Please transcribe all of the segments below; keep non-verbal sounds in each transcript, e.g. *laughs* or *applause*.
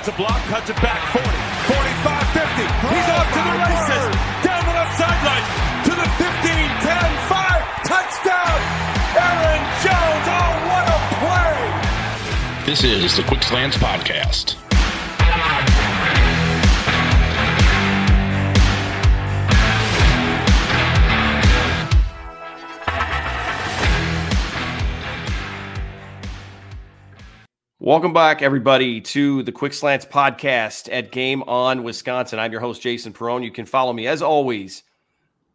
gets a block, cuts it back 40, 45, 50. He's off to the oh, races. Down the left sideline to the 15, 10, 5. Touchdown. Aaron Jones. Oh, what a play. This is the Quick Slants Podcast. Welcome back, everybody, to the Quick Slants podcast at Game On Wisconsin. I'm your host, Jason Perone. You can follow me, as always,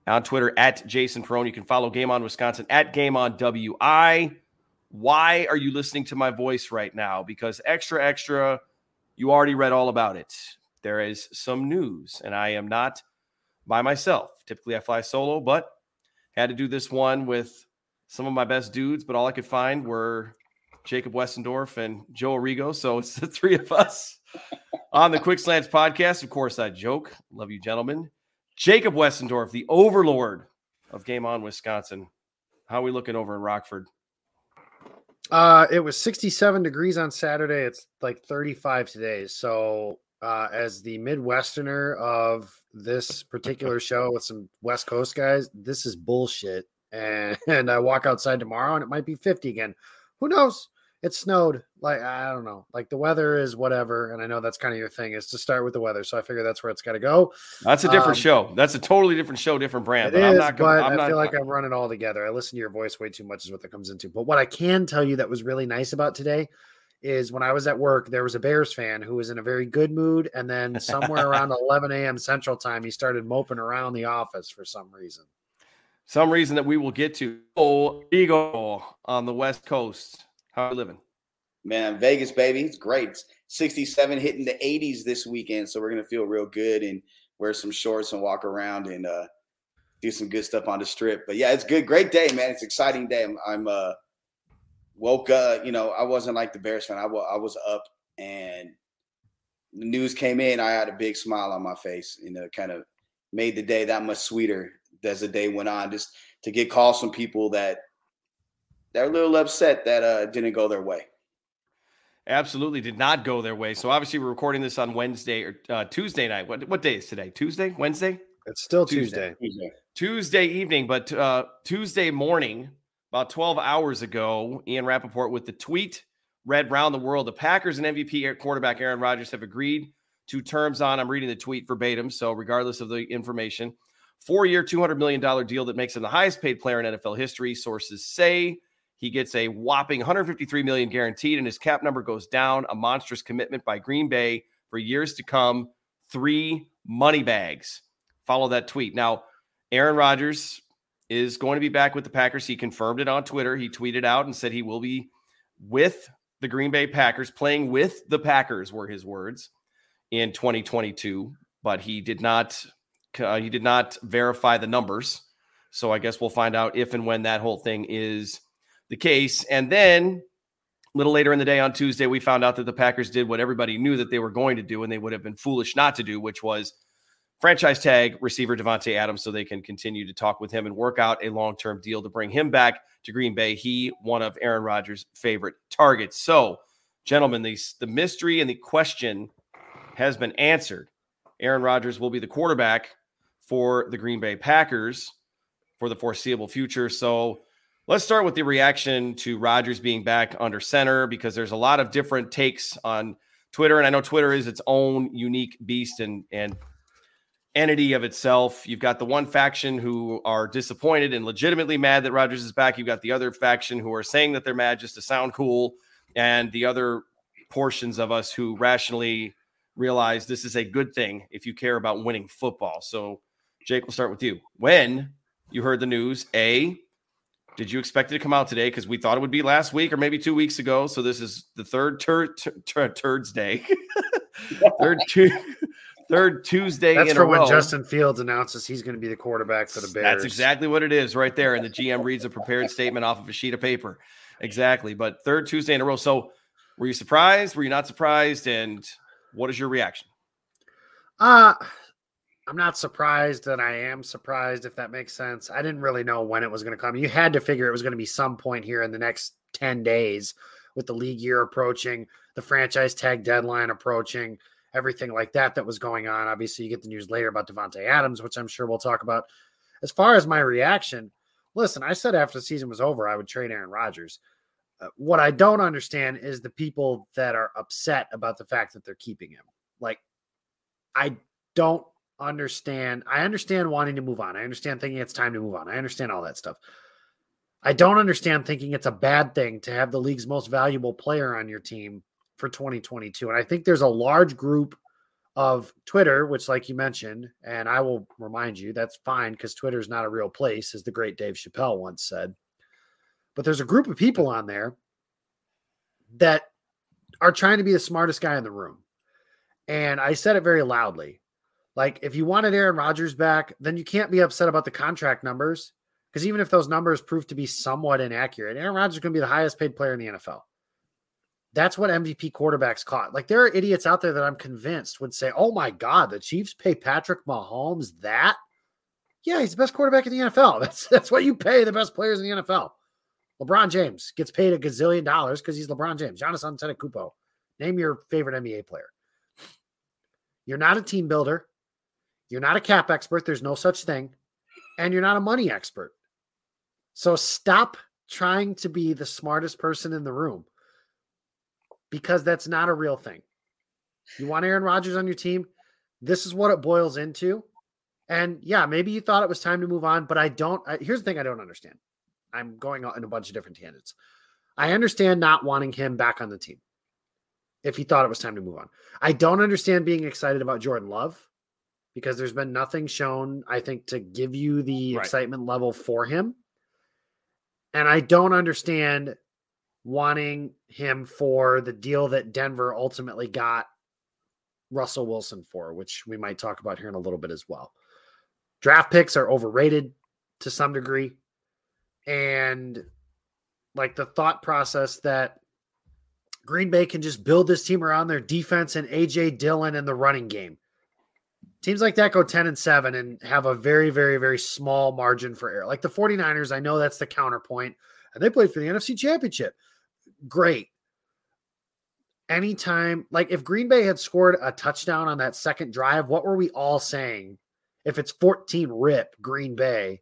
on Twitter at Jason Perone. You can follow Game On Wisconsin at Game On WI. Why are you listening to my voice right now? Because extra, extra, you already read all about it. There is some news, and I am not by myself. Typically, I fly solo, but had to do this one with some of my best dudes, but all I could find were Jacob Westendorf and Joe Arrigo. So it's the three of us on the Quick Slants podcast. Of course, I joke. Love you, gentlemen. Jacob Westendorf, the overlord of Game On Wisconsin. How are we looking over in Rockford? Uh, it was 67 degrees on Saturday. It's like 35 today. So, uh, as the Midwesterner of this particular *laughs* show with some West Coast guys, this is bullshit. And, and *laughs* I walk outside tomorrow and it might be 50 again. Who knows? It snowed. Like I don't know. Like the weather is whatever, and I know that's kind of your thing is to start with the weather. So I figure that's where it's got to go. That's a different um, show. That's a totally different show, different brand. It but is, I'm not. But I'm I not, feel like I'm running all together. I listen to your voice way too much, is what that comes into. But what I can tell you that was really nice about today is when I was at work, there was a Bears fan who was in a very good mood, and then somewhere around *laughs* 11 a.m. Central Time, he started moping around the office for some reason. Some reason that we will get to. Oh, Eagle on the West Coast. How you living? Man, Vegas, baby. It's great. 67 hitting the 80s this weekend. So we're going to feel real good and wear some shorts and walk around and uh, do some good stuff on the strip. But yeah, it's good. Great day, man. It's exciting day. I'm, I'm uh, woke up. You know, I wasn't like the Bears fan. I, w- I was up and the news came in. I had a big smile on my face. You know, kind of made the day that much sweeter as the day went on. Just to get calls from people that they're a little upset that uh didn't go their way. Absolutely did not go their way. So obviously we're recording this on Wednesday or uh, Tuesday night. What what day is today? Tuesday, Wednesday? It's still Tuesday. Tuesday, Tuesday evening, but uh, Tuesday morning, about 12 hours ago, Ian Rapoport with the tweet read round the world. The Packers and MVP quarterback Aaron Rodgers have agreed to terms on. I'm reading the tweet verbatim. So regardless of the information, four-year, $200 million deal that makes him the highest paid player in NFL history. Sources say he gets a whopping 153 million guaranteed, and his cap number goes down. A monstrous commitment by Green Bay for years to come. Three money bags. Follow that tweet. Now, Aaron Rodgers is going to be back with the Packers. He confirmed it on Twitter. He tweeted out and said he will be with the Green Bay Packers, playing with the Packers, were his words in 2022. But he did not. Uh, he did not verify the numbers. So I guess we'll find out if and when that whole thing is the case. And then a little later in the day on Tuesday, we found out that the Packers did what everybody knew that they were going to do, and they would have been foolish not to do, which was franchise tag receiver Davante Adams so they can continue to talk with him and work out a long term deal to bring him back to Green Bay. He, one of Aaron Rodgers' favorite targets. So, gentlemen, the, the mystery and the question has been answered. Aaron Rodgers will be the quarterback for the Green Bay Packers for the foreseeable future. So, Let's start with the reaction to Rodgers being back under center because there's a lot of different takes on Twitter, and I know Twitter is its own unique beast and and entity of itself. You've got the one faction who are disappointed and legitimately mad that Rodgers is back. You've got the other faction who are saying that they're mad just to sound cool, and the other portions of us who rationally realize this is a good thing if you care about winning football. So, Jake, we'll start with you. When you heard the news, A, did you expect it to come out today? Because we thought it would be last week or maybe two weeks ago. So this is the third tur- tur- turds day, *laughs* third tu- third Tuesday. That's for when Justin Fields announces he's going to be the quarterback for the Bears. That's exactly what it is right there. And the GM reads a prepared statement off of a sheet of paper. Exactly. But third Tuesday in a row. So were you surprised? Were you not surprised? And what is your reaction? Uh I'm not surprised that I am surprised, if that makes sense. I didn't really know when it was going to come. You had to figure it was going to be some point here in the next 10 days with the league year approaching, the franchise tag deadline approaching, everything like that that was going on. Obviously, you get the news later about Davante Adams, which I'm sure we'll talk about. As far as my reaction, listen, I said after the season was over, I would trade Aaron Rodgers. Uh, what I don't understand is the people that are upset about the fact that they're keeping him. Like, I don't understand. I understand wanting to move on. I understand thinking it's time to move on. I understand all that stuff. I don't understand thinking it's a bad thing to have the league's most valuable player on your team for 2022. And I think there's a large group of Twitter, which, like you mentioned, and I will remind you, that's fine because Twitter is not a real place, as the great Dave Chappelle once said. But there's a group of people on there that are trying to be the smartest guy in the room. And I said it very loudly. Like, if you wanted Aaron Rodgers back, then you can't be upset about the contract numbers. Because even if those numbers prove to be somewhat inaccurate, Aaron Rodgers is going to be the highest paid player in the NFL. That's what MVP quarterbacks caught. Like, there are idiots out there that I'm convinced would say, oh my God, the Chiefs pay Patrick Mahomes that? Yeah, he's the best quarterback in the NFL. *laughs* That's that's what you pay the best players in the NFL. LeBron James gets paid a gazillion dollars because he's LeBron James. Giannis Antetokounmpo. Name your favorite NBA player. You're not a team builder. You're not a cap expert. There's no such thing. And you're not a money expert. So stop trying to be the smartest person in the room because that's not a real thing. You want Aaron Rodgers on your team? This is what it boils into. And yeah, maybe you thought it was time to move on, but I don't. I, here's the thing I don't understand. I'm going on in a bunch of different tangents. I understand not wanting him back on the team if he thought it was time to move on. I don't understand being excited about Jordan Love because there's been nothing shown, I think, to give you the right. excitement level for him. And I don't understand wanting him for the deal that Denver ultimately got Russell Wilson for, which we might talk about here in a little bit as well. Draft picks are overrated to some degree. And like the thought process that Green Bay can just build this team around their defense and AJ Dillon and the running game. Teams like that go 10 and 7 and have a very, very, very small margin for error. Like the 49ers, I know that's the counterpoint, and they played for the NFC Championship. Great. Anytime, like if Green Bay had scored a touchdown on that second drive, what were we all saying? If it's 14 rip Green Bay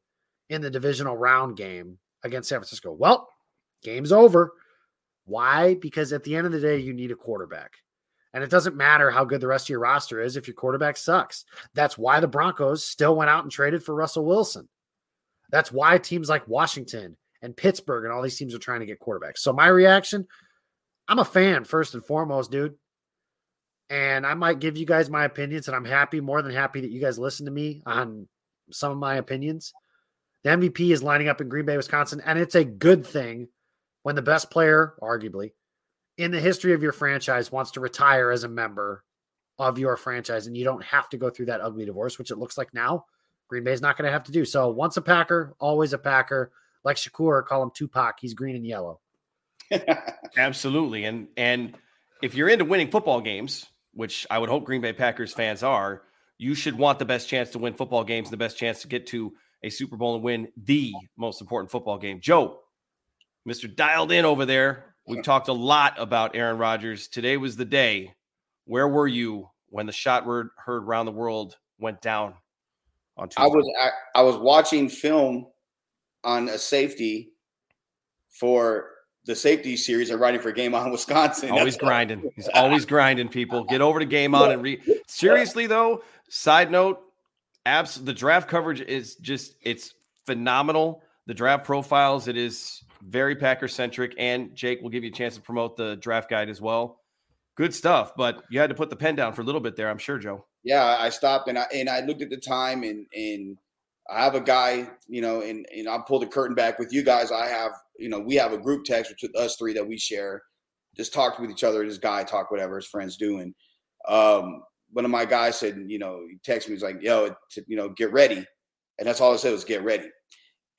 in the divisional round game against San Francisco, well, game's over. Why? Because at the end of the day, you need a quarterback. And it doesn't matter how good the rest of your roster is if your quarterback sucks. That's why the Broncos still went out and traded for Russell Wilson. That's why teams like Washington and Pittsburgh and all these teams are trying to get quarterbacks. So my reaction, I'm a fan first and foremost, dude. And I might give you guys my opinions, and I'm happy, more than happy that you guys listen to me on some of my opinions. The MVP is lining up in Green Bay, Wisconsin, and it's a good thing when the best player, arguably, in the history of your franchise wants to retire as a member of your franchise and you don't have to go through that ugly divorce, which it looks like now Green Bay's not going to have to do. So once a Packer, always a Packer. Like Shakur, call him Tupac. He's green and yellow. *laughs* Absolutely. And and if you're into winning football games, which I would hope Green Bay Packers fans are, you should want the best chance to win football games, the best chance to get to a Super Bowl and win the most important football game. Joe, Mr. Dialed In over there, We've talked a lot about Aaron Rodgers. Today was the day. Where were you when the shot word heard around the world went down on Tuesday? I was I, I was watching film on a safety for the safety series and writing for Game On *laughs* Wisconsin. Always That's grinding. He's always grinding. People get over to Game On and read. *laughs* Seriously though, side note, abs the draft coverage is just it's phenomenal. The draft profiles, it is very Packer centric. And Jake will give you a chance to promote the draft guide as well. Good stuff, but you had to put the pen down for a little bit there, I'm sure, Joe. Yeah, I stopped and I and I looked at the time and and I have a guy, you know, and and I'll pull the curtain back with you guys. I have, you know, we have a group text with us three that we share, just talked with each other. This guy talk whatever his friends doing. Um, one of my guys said, you know, he texted me, he's like, yo, to, you know, get ready. And that's all I said was get ready.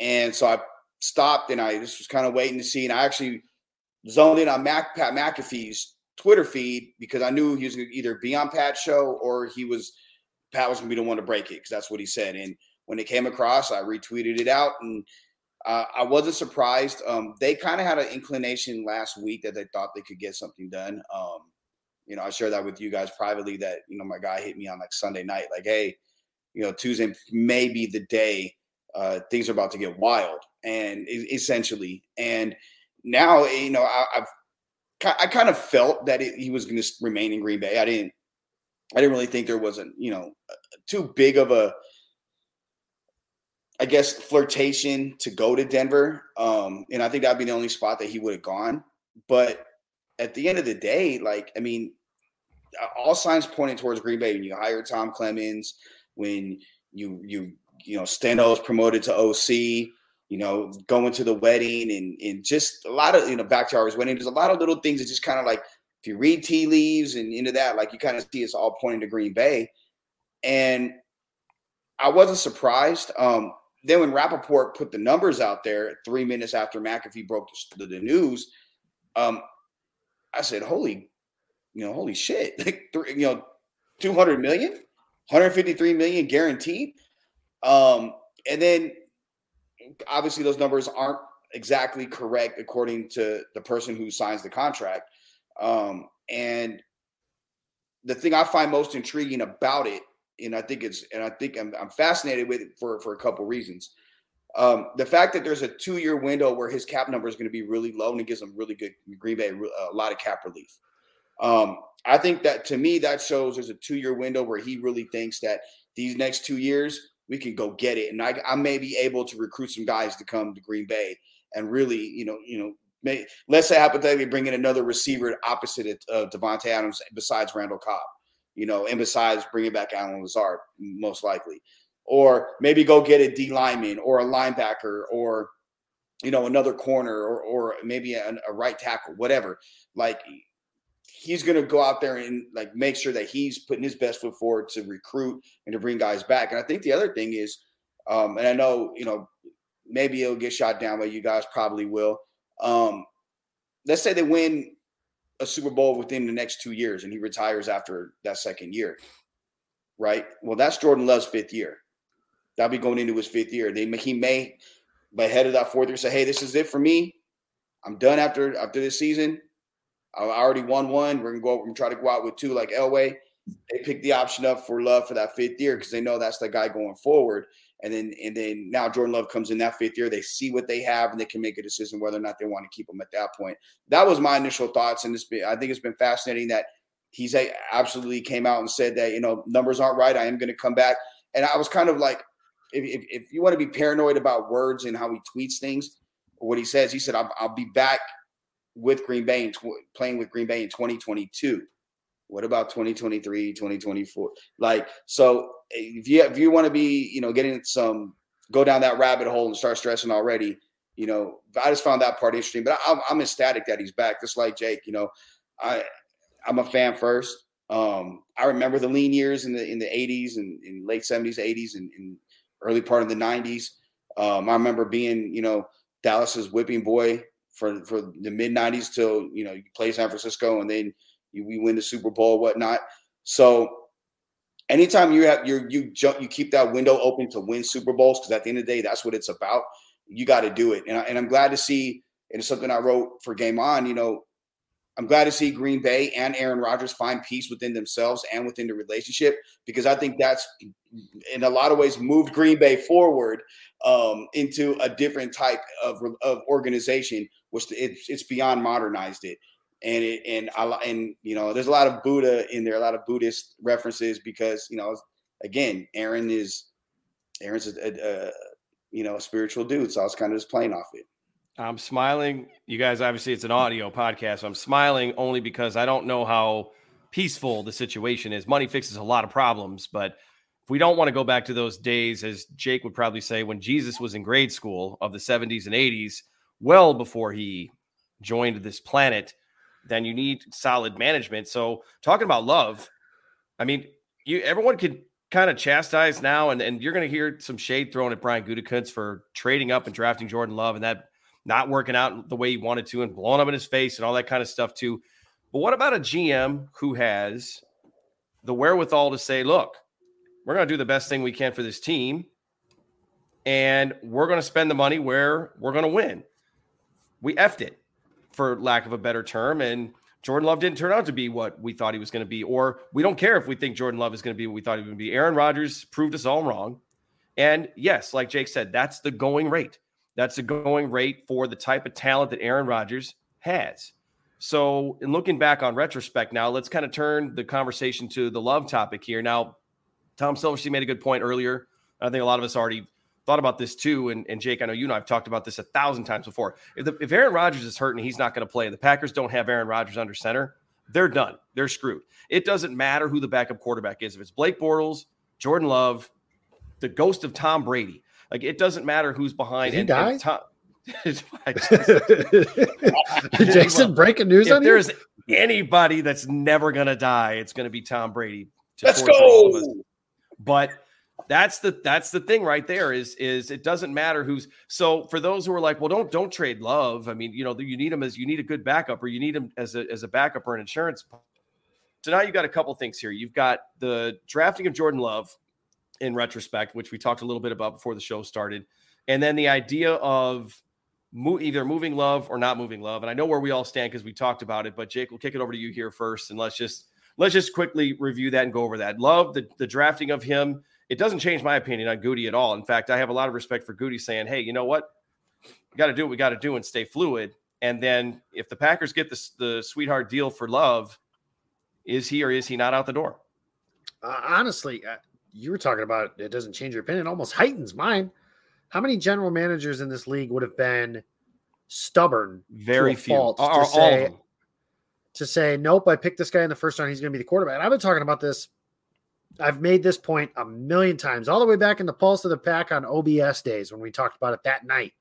And so I stopped and I just was kind of waiting to see. And I actually zoned in on Mac, Pat McAfee's Twitter feed because I knew he was either be on Pat's show or he was Pat was going to be the one to break it because that's what he said. And when it came across, I retweeted it out and uh, I wasn't surprised. Um, they kind of had an inclination last week that they thought they could get something done. Um, you know, I shared that with you guys privately that, you know, my guy hit me on like Sunday night, like, hey, you know, Tuesday may be the day uh, things are about to get wild and essentially. And now, you know, I, have I kind of felt that it, he was going to remain in Green Bay. I didn't, I didn't really think there was a, you know, too big of a, I guess, flirtation to go to Denver. Um, and I think that'd be the only spot that he would have gone. But at the end of the day, like, I mean, all signs pointing towards Green Bay when you hire Tom Clements, when you you you know Steno's promoted to OC, you know, going to the wedding and and just a lot of you know back to our wedding. There's a lot of little things that just kind of like if you read tea leaves and into that, like you kind of see it's all pointing to Green Bay. And I wasn't surprised. Um, then when Rapoport put the numbers out there three minutes after McAfee broke the, the news, um, I said, "Holy, you know, holy shit! *laughs* Like, three, you know, two hundred million, 153 million guaranteed." Um, and then obviously those numbers aren't exactly correct according to the person who signs the contract. Um, and the thing I find most intriguing about it, and I think it's, and I think I'm, I'm fascinated with it for for a couple reasons. Um, the fact that there's a two year window where his cap number is going to be really low and it gives him really good Green Bay a lot of cap relief. Um, I think that to me that shows there's a two year window where he really thinks that these next two years we can go get it, and I, I may be able to recruit some guys to come to Green Bay and really, you know, you know, may, let's say hypothetically bring in another receiver opposite of uh, Davante Adams besides Randall Cobb, you know, and besides bringing back Allen Lazard most likely, or maybe go get a D lineman or a linebacker or you know another corner or or maybe a, a right tackle, whatever. Like he's going to go out there and like make sure that he's putting his best foot forward to recruit and to bring guys back. And I think the other thing is, um, and I know you know maybe it'll get shot down, but you guys probably will. Um, let's say they win a Super Bowl within the next two years, and he retires after that second year, right? Well, that's Jordan Love's fifth year. That'll be going into his fifth year. They he may, by head of that fourth year, say, "Hey, this is it for me. I'm done after after this season. I already won one. We're gonna go. We're gonna try to go out with two, like Elway. They picked the option up for Love for that fifth year because they know that's the guy going forward. And then and then now Jordan Love comes in that fifth year. They see what they have and they can make a decision whether or not they want to keep him at that point. That was my initial thoughts, and this I think it's been fascinating that he's a, absolutely came out and said that you know numbers aren't right. I am going to come back, and I was kind of like, if, if, if you want to be paranoid about words and how he tweets things, what he says, he said, "I'll, I'll be back with Green Bay and tw- playing with Green Bay in 2022. What about 2023, 2024? Like, so if you if you want to be, you know, getting some go down that rabbit hole and start stressing already, you know, I just found that part interesting. But I'm, I'm ecstatic that he's back, just like Jake. You know, I I'm a fan first. Um, I remember the lean years in the in the 80s and in late 70s, 80s, and, and early part of the 90s. Um, I remember being, you know, Dallas's whipping boy for for the mid '90s till you know you play San Francisco and then you, we win the Super Bowl, whatnot. So anytime you have you you jump you keep that window open to win Super Bowls because at the end of the day that's what it's about. You got to do it, and, I, and I'm glad to see. And it's something I wrote for Game On. You know, I'm glad to see Green Bay and Aaron Rodgers find peace within themselves and within the relationship because I think that's in a lot of ways moved Green Bay forward um, into a different type of, of organization, which it's, it's beyond modernized it. And it, and I and you know there's a lot of Buddha in there, a lot of Buddhist references because you know again Aaron is Aaron's a, a, a you know a spiritual dude, so I was kind of just playing off it. I'm smiling. You guys, obviously, it's an audio podcast. So I'm smiling only because I don't know how peaceful the situation is. Money fixes a lot of problems, but if we don't want to go back to those days, as Jake would probably say, when Jesus was in grade school of the 70s and 80s, well before he joined this planet, then you need solid management. So, talking about love, I mean, you everyone can kind of chastise now, and, and you're going to hear some shade thrown at Brian Gutekunst for trading up and drafting Jordan Love, and that not working out the way he wanted to and blowing up in his face and all that kind of stuff too. But what about a GM who has the wherewithal to say, look, we're going to do the best thing we can for this team. and we're going to spend the money where we're going to win. We effed it, for lack of a better term, and Jordan Love didn't turn out to be what we thought he was going to be, or we don't care if we think Jordan Love is going to be what we thought he to be. Aaron Rodgers proved us all wrong. And yes, like Jake said, that's the going rate. That's a going rate for the type of talent that Aaron Rodgers has. So, in looking back on retrospect now, let's kind of turn the conversation to the love topic here. Now, Tom Silverstein made a good point earlier. I think a lot of us already thought about this too. And, and Jake, I know you and I have talked about this a thousand times before. If, the, if Aaron Rodgers is hurting, he's not going to play, the Packers don't have Aaron Rodgers under center, they're done. They're screwed. It doesn't matter who the backup quarterback is. If it's Blake Bortles, Jordan Love, the ghost of Tom Brady, like it doesn't matter who's behind. Did he and, die? and Tom, *laughs* *laughs* Jason, breaking news if on you? there's anybody that's never going to die, it's going to be Tom Brady. to Let's torture all of us. go. But that's the that's the thing right there is is it doesn't matter who's so for those who are like well don't don't trade love i mean you know you need him as you need a good backup or you need him as a as a backup or an insurance so now you've got a couple things here you've got the drafting of jordan love in retrospect which we talked a little bit about before the show started and then the idea of mo- either moving love or not moving love and i know where we all stand because we talked about it but jake we'll kick it over to you here first and let's just let's just quickly review that and go over that love the, the drafting of him it doesn't change my opinion on Goody at all. In fact, I have a lot of respect for Goody saying, "Hey, you know what? We got to do what we got to do and stay fluid." And then if the Packers get the the sweetheart deal for Love, is he or is he not out the door? Uh, honestly, uh, you were talking about it doesn't change your opinion, it almost heightens mine. How many general managers in this league would have been stubborn Very few. fault Or- to or all say- to say, nope, I picked this guy in the first round. He's going to be the quarterback. And I've been talking about this. I've made this point a million times, all the way back in the Pulse of the Pack on OBS days when we talked about it that night,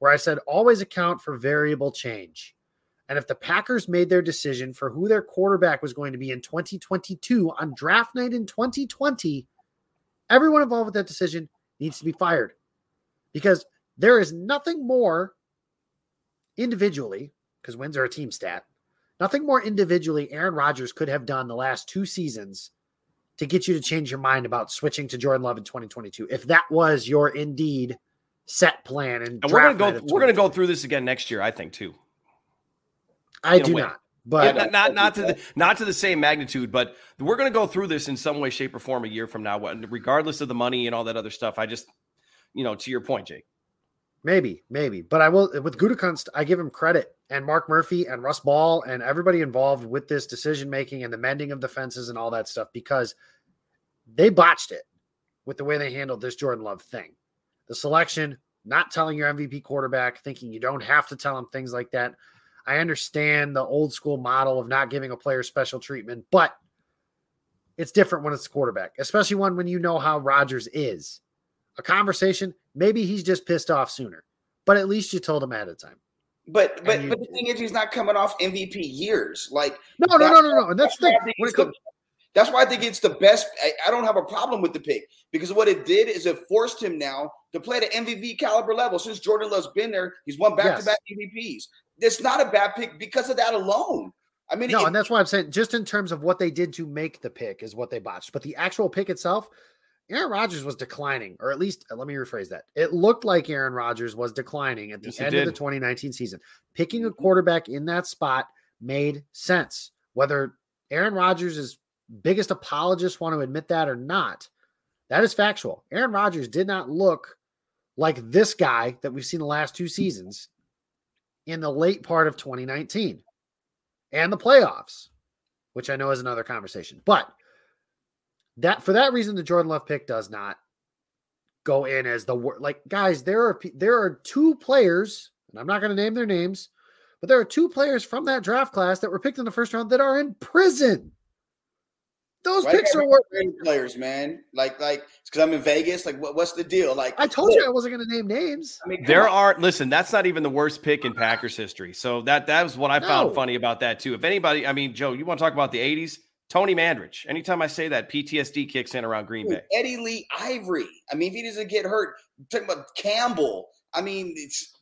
where I said, always account for variable change. And if the Packers made their decision for who their quarterback was going to be in 2022 on draft night in 2020, everyone involved with that decision needs to be fired because there is nothing more individually, because wins are a team stat, nothing more individually Aaron Rodgers could have done the last two seasons to get you to change your mind about switching to Jordan Love in 2022. If that was your indeed set plan and, And we're gonna go. We're gonna go through this again next year. I think too. I do not. But not, not not to the not to the same magnitude, but we're going to go through this in some way, shape, or form a year from now, regardless of the money and all that other stuff. I just, you know, to your point, Jake. Maybe, maybe. But I will with Gutekunst, I give him credit and Mark Murphy and Russ Ball and everybody involved with this decision making and the mending of the fences and all that stuff because they botched it with the way they handled this Jordan Love thing. The selection, not telling your MVP quarterback, thinking you don't have to tell him things like that. I understand the old school model of not giving a player special treatment, but it's different when it's the quarterback, especially one when you know how Rodgers is. A conversation, maybe he's just pissed off sooner, but at least you told him ahead of time. But but you- but the thing is, he's not coming off MVP years. Like No, no, no, no, no. And that's the thing. When it comes, that's why I think it's the best. I, I don't have a problem with the pick because what it did is it forced him now to play at an MVP caliber level. Since Jordan Love's been there, he's won back to back MVPs. It's not a bad pick because of that alone. I mean, no, it- and that's why I'm saying just in terms of what they did to make the pick is what they botched. But the actual pick itself, Aaron Rodgers was declining, or at least let me rephrase that. It looked like Aaron Rodgers was declining at the Yes, end of the 2019 season. Picking a mm-hmm. quarterback in that spot made sense. Whether Aaron Rodgers' is biggest apologists want to admit that or not, that is factual. Aaron Rodgers did not look like this guy that we've seen the last two seasons in the late part of 2019 and the playoffs, which I know is another conversation. But that for that reason, the Jordan Love pick does not go in as the like guys. There are there are two players, and I'm not going to name their names, but there are two players from that draft class that were picked in the first round that are in prison. Those why picks gotta are worth. pick players, man. Like like because I'm in Vegas. Like what, what's the deal? Like I told you I wasn't going to name names. I mean, come There on. are listen, that's not even the worst pick in Packers history. So that that was what I found funny about that too. If anybody, I mean, Joe, you want to talk about the 80s? Tony Mandarich. Anytime I say that, PTSD kicks in around Green Bay. Eddie Lee Ivery. I mean, if he doesn't get hurt, talking about Campbell. I mean, it's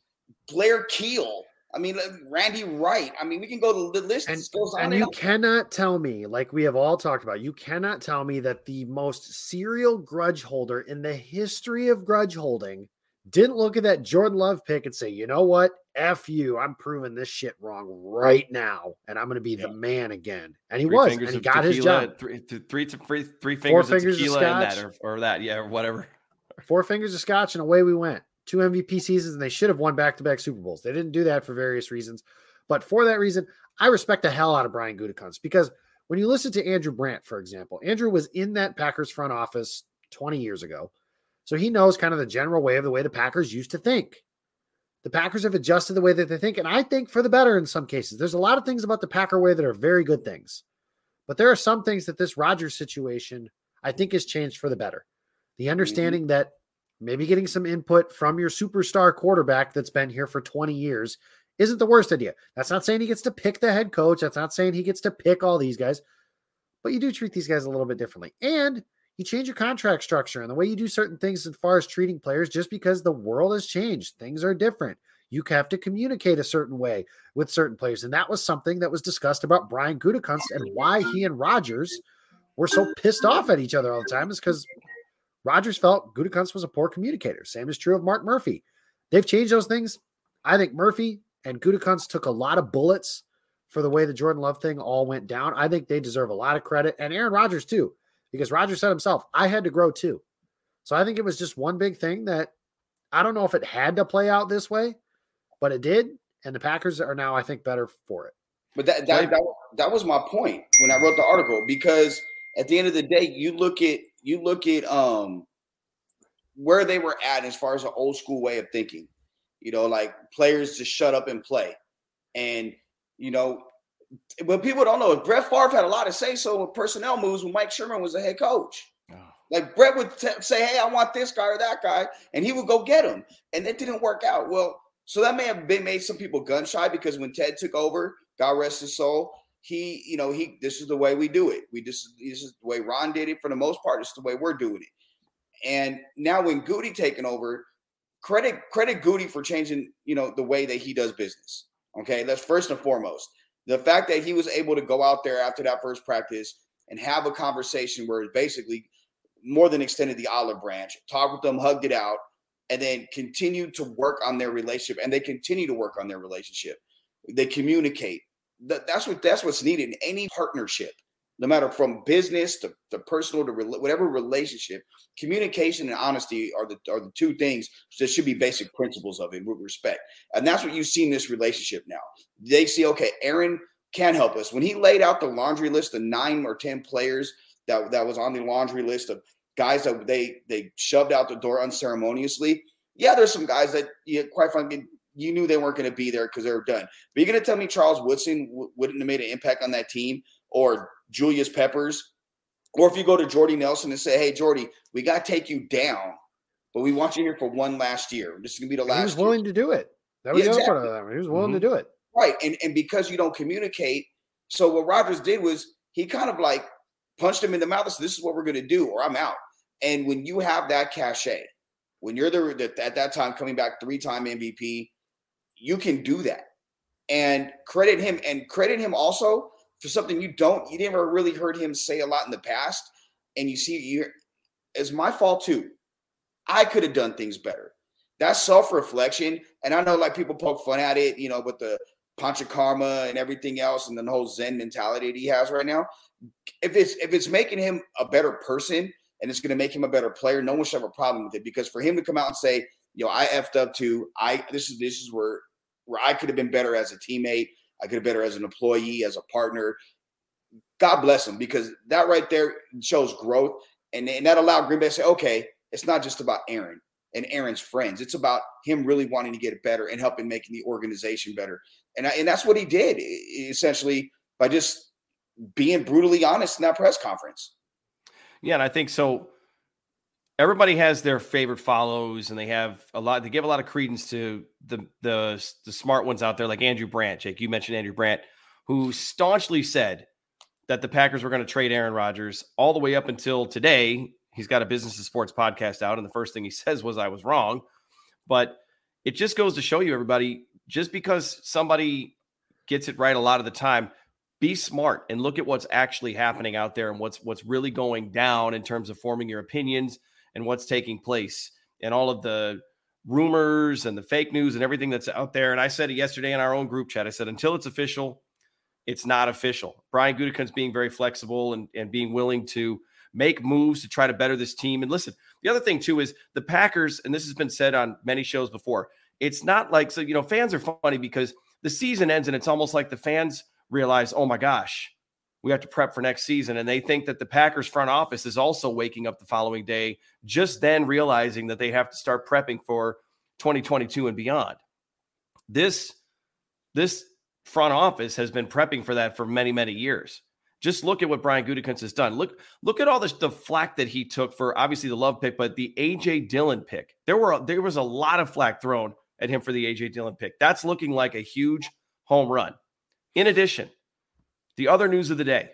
Blair Kiel. I mean, Randy Wright. I mean, we can go to the list. And, goes on and and you on. cannot tell me, like we have all talked about, you cannot tell me that the most serial grudge holder in the history of grudge holding didn't look at that Jordan Love pick and say, you know what? F you. I'm proving this shit wrong right now. And I'm going to be the man again. And he Three was. And he of got his job. Three, th- three, three, three fingers, fingers of of tequila and that, or, or that, yeah, or whatever. Four fingers of scotch and away we went. Two MVP seasons and they should have won back to back Super Bowls. They didn't do that for various reasons. But for that reason, I respect the hell out of Brian Gutekunst because when you listen to Andrew Brandt, for example, Andrew was in that Packers front office 20 years ago. So he knows kind of the general way of the way the Packers used to think. The Packers have adjusted the way that they think, and I think for the better in some cases. There's a lot of things about the Packer way that are very good things. But there are some things that this Rodgers situation, I think, has changed for the better. The mm-hmm. understanding that maybe getting some input from your superstar quarterback that's been here for 20 years isn't the worst idea. That's not saying he gets to pick the head coach. That's not saying he gets to pick all these guys, but you do treat these guys a little bit differently. And you change your contract structure and the way you do certain things as far as treating players just because the world has changed. Things are different. You have to communicate a certain way with certain players. And that was something that was discussed about Brian Gutekunst and why he and Rodgers were so pissed off at each other all the time is because Rodgers felt Gutekunst was a poor communicator. Same is true of Mark Murphy. They've changed those things. I think Murphy and Gutekunst took a lot of bullets for the way the Jordan Love thing all went down. I think they deserve a lot of credit, and Aaron Rodgers too, because Rodgers said himself, "I had to grow too." So I think it was just one big thing that I don't know if it had to play out this way, but it did, and the Packers are now, I think, better for it. But that that, that that was my point when I wrote the article because at the end of the day, you look at you look at um where they were at as far as an old school way of thinking. You know, like players just shut up and play, and you know, what people don't know is Brett Favre had a lot to say so with personnel moves when Mike Sherman was the head coach. Like Brett would t- say, "Hey, I want this guy or that guy," and he would go get him, and it didn't work out. Well, so that may have been made some people gun shy because when Ted took over, God rest his soul, he, you know, he this is the way we do it. We just this is the way Ron did it for the most part. It's the way we're doing it. And now when Goody taking over, credit credit Goody for changing, you know, the way that he does business. Okay, that's first and foremost. The fact that he was able to go out there after that first practice and have a conversation where it basically more than extended the olive branch, talked with them, hugged it out, and then continued to work on their relationship. And they continue to work on their relationship. They communicate. That, that's what that's what's needed in any partnership, no matter from business to, to personal to rela- whatever relationship. Communication and honesty are the are the two things that should be basic principles of it with respect. And that's what you see in this relationship now. They see, okay, Aaron can help us. When he laid out the laundry list of nine or ten players that, that was on the laundry list of guys that they they shoved out the door unceremoniously. Yeah, there's some guys that you quite frankly you knew they weren't going to be there because they were done. But you're going to tell me Charles Woodson w- wouldn't have made an impact on that team, or Julius Peppers, or if you go to Jordy Nelson and say, "Hey, Jordy, we got to take you down, but we want you here for one last year. This is going to be the And he was last." year." willing to do it. That was Yeah, the other part of that. He was willing to Mhm. do it. Right. And and because you don't communicate, so what Rodgers did was he kind of like punched him in the mouth and said, This is what we're gonna do, or I'm out. And when you have that cachet, when you're the, the at that time coming back three-time MVP, you can do that. And credit him and credit him also for something you don't you never really heard him say a lot in the past. And you see you it's my fault too. I could have done things better. That's self-reflection. And I know like people poke fun at it, you know, with the Panchakarma and everything else and the whole Zen mentality that he has right now. If it's if it's making him a better person and it's going to make him a better player, no one should have a problem with it. Because for him to come out and say, you know, I effed up too. I this is this is where where I could have been better as a teammate. I could have been better as an employee, as a partner. God bless him because that right there shows growth. And, and that allowed Green Bay to say, okay, it's not just about Aaron and Aaron's friends. It's about him really wanting to get better and helping making the organization better. And, I, and that's what he did essentially by just being brutally honest in that press conference. Yeah, and I think so. Everybody has their favorite follows, and they have a lot. They give a lot of credence to the the the smart ones out there, like Andrew Brandt. Jake, you mentioned Andrew Brandt, who staunchly said that the Packers were going to trade Aaron Rodgers all the way up until today. He's got a business and sports podcast out, and the first thing he *laughs* says was, "I was wrong." But it just goes to show you, everybody, just because somebody gets it right a lot of the time, be smart and look at what's actually happening out there and what's what's really going down in terms of forming your opinions and what's taking place and all of the rumors and the fake news and everything that's out there. And I said it yesterday in our own group chat. I said until it's official, it's not official. Brian Gutekunst being very flexible and, and being willing to make moves to try to better this team. And listen, the other thing too is the Packers, and this has been said on many shows before. It's not like so you know fans are funny because the season ends and it's almost like the fans realize, oh my gosh, we have to prep for next season. And they think that the Packers front office is also waking up the following day, just then realizing that they have to start prepping for 2022 and beyond. This, this front office has been prepping for that for many, many years. Just look at what Brian Gutekunst has done. Look, look at all this, the flack that he took for obviously the love pick, but the AJ Dillon pick. There were there was a lot of flack thrown at him for the AJ Dillon pick. That's looking like a huge home run. In addition, the other news of the day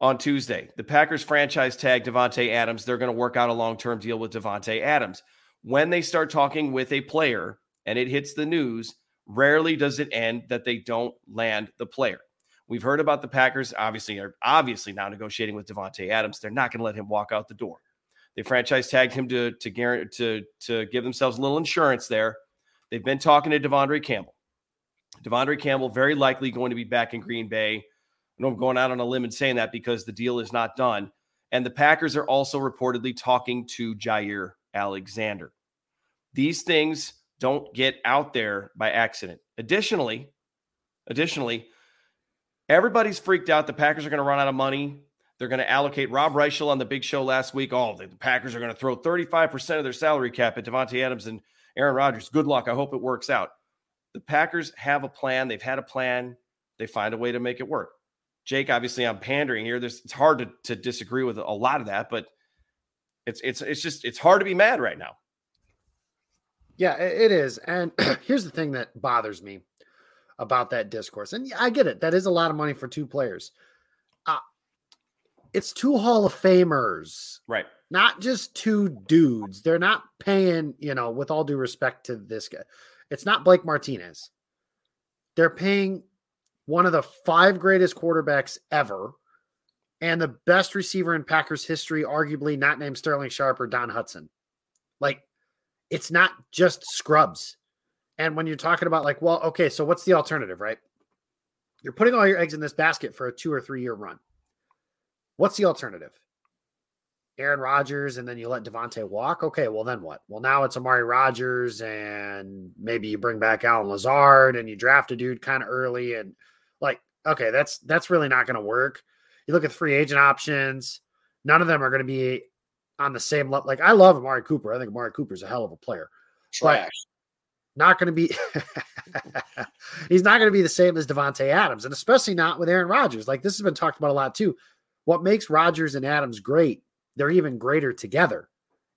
on Tuesday, the Packers franchise tag Davante Adams. They're going to work out a long term deal with Davante Adams. When they start talking with a player and it hits the news, rarely does it end that they don't land the player. We've heard about the Packers obviously are obviously now negotiating with Davante Adams. They're not going to let him walk out the door. They franchise tagged him to to guarantee to to give themselves a little insurance there. They've been talking to De'Vondre Campbell. De'Vondre Campbell very likely going to be back in Green Bay. Know I'm going out on a limb and saying that because the deal is not done. And the Packers are also reportedly talking to Jaire Alexander. These things don't get out there by accident. Additionally, additionally, everybody's freaked out. The Packers are going to run out of money. They're going to allocate Rob Reischel on the big show last week. Oh, the Packers are going to throw 35% of their salary cap at Davante Adams and Aaron Rodgers. Good luck. I hope it works out the Packers have a plan. They've had a plan. They find a way to make it work. Jake, obviously, I'm pandering here. There's, it's hard to, to disagree with a lot of that, but it's it's it's just it's hard to be mad right now. Yeah, it is. And *clears throat* here's the thing that bothers me about that discourse. And I get it. That is a lot of money for two players. Uh, it's two Hall of Famers. Right. Not just two dudes. They're not paying, you know, with all due respect to this guy. It's not Blake Martinez. They're paying one of the five greatest quarterbacks ever and the best receiver in Packers history, arguably not named Sterling Sharpe or Don Hutson. Like, it's not just scrubs. And when you're talking about, like, well, okay, so what's the alternative, right? You're putting all your eggs in this basket for a two or three year run. What's the alternative? Aaron Rodgers and then you let Davante walk. Okay, well then what? Well, now it's Amari Rodgers and maybe you bring back Allen Lazard and you draft a dude kind of early and okay, that's that's really not going to work. You look at free agent options, none of them are going to be on the same level. Like I love Amari Cooper. I think Amari Cooper is a hell of a player. Trash. Not going to be. *laughs* he's not going to be the same as Davante Adams, and especially not with Aaron Rodgers. Like this has been talked about a lot too. What makes Rodgers and Adams great they're even greater together.